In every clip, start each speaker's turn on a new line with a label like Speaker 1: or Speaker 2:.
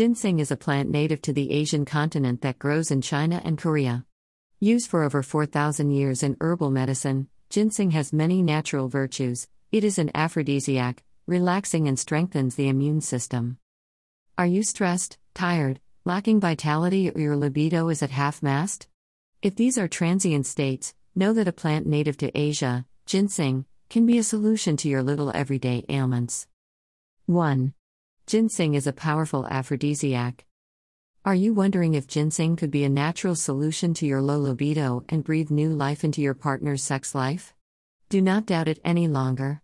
Speaker 1: Ginseng is a plant native to the Asian continent that grows in China and Korea. Used for over 4,000 years in herbal medicine, ginseng has many natural virtues. It is an aphrodisiac, relaxing and strengthens the immune system. Are you stressed, tired, lacking vitality, or your libido is at half mast? If these are transient states, know that a plant native to Asia, ginseng, can be a solution to your little everyday ailments. 1. Ginseng is a powerful aphrodisiac. Are you wondering if ginseng could be a natural solution to your low libido and breathe new life into your partner's sex life? Do not doubt it any longer.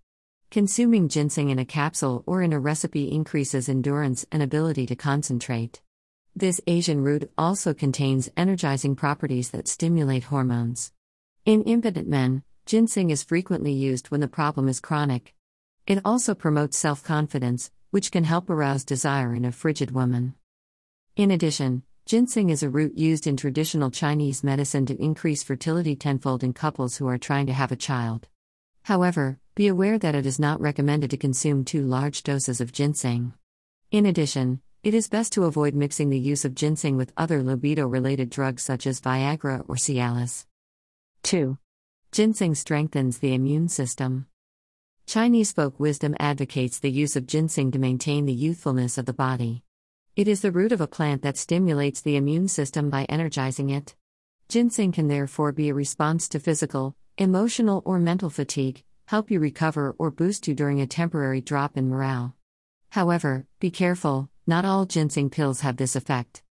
Speaker 1: Consuming ginseng in a capsule or in a recipe increases endurance and ability to concentrate. This Asian root also contains energizing properties that stimulate hormones. In impotent men, ginseng is frequently used when the problem is chronic. It also promotes self confidence, which can help arouse desire in a frigid woman. In addition, ginseng is a root used in traditional Chinese medicine to increase fertility tenfold in couples who are trying to have a child. However, be aware that it is not recommended to consume too large doses of ginseng. In addition, it is best to avoid mixing the use of ginseng with other libido related drugs such as Viagra or Cialis. 2. Ginseng strengthens the immune system. Chinese folk wisdom advocates the use of ginseng to maintain the youthfulness of the body. It is the root of a plant that stimulates the immune system by energizing it. Ginseng can therefore be a response to physical, emotional, or mental fatigue, help you recover, or boost you during a temporary drop in morale. However, be careful, not all ginseng pills have this effect.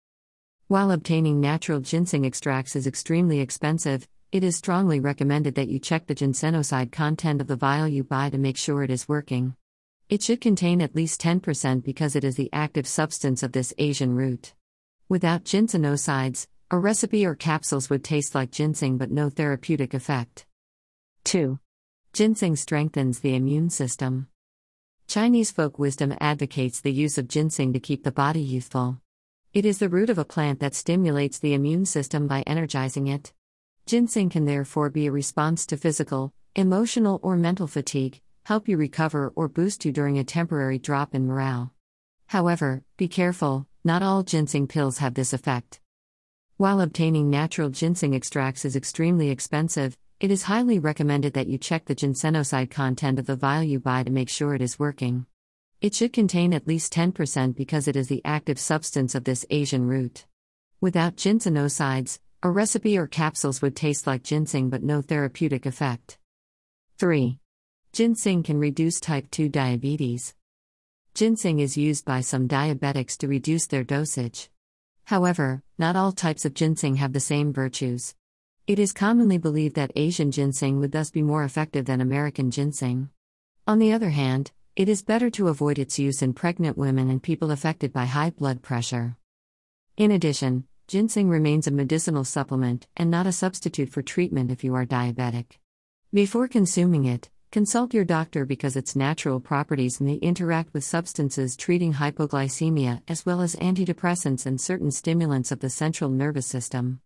Speaker 1: While obtaining natural ginseng extracts is extremely expensive, it is strongly recommended that you check the ginsenoside content of the vial you buy to make sure it is working. It should contain at least 10% because it is the active substance of this Asian root. Without ginsenosides, a recipe or capsules would taste like ginseng but no therapeutic effect. 2. Ginseng strengthens the immune system. Chinese folk wisdom advocates the use of ginseng to keep the body youthful. It is the root of a plant that stimulates the immune system by energizing it. Ginseng can therefore be a response to physical, emotional, or mental fatigue, help you recover, or boost you during a temporary drop in morale. However, be careful, not all ginseng pills have this effect. While obtaining natural ginseng extracts is extremely expensive, it is highly recommended that you check the ginsenoside content of the vial you buy to make sure it is working. It should contain at least 10% because it is the active substance of this Asian root. Without ginsenosides, a recipe or capsules would taste like ginseng but no therapeutic effect. 3. Ginseng can reduce type 2 diabetes. Ginseng is used by some diabetics to reduce their dosage. However, not all types of ginseng have the same virtues. It is commonly believed that Asian ginseng would thus be more effective than American ginseng. On the other hand, it is better to avoid its use in pregnant women and people affected by high blood pressure. In addition, ginseng remains a medicinal supplement and not a substitute for treatment if you are diabetic. Before consuming it, consult your doctor because its natural properties may interact with substances treating hypoglycemia as well as antidepressants and certain stimulants of the central nervous system.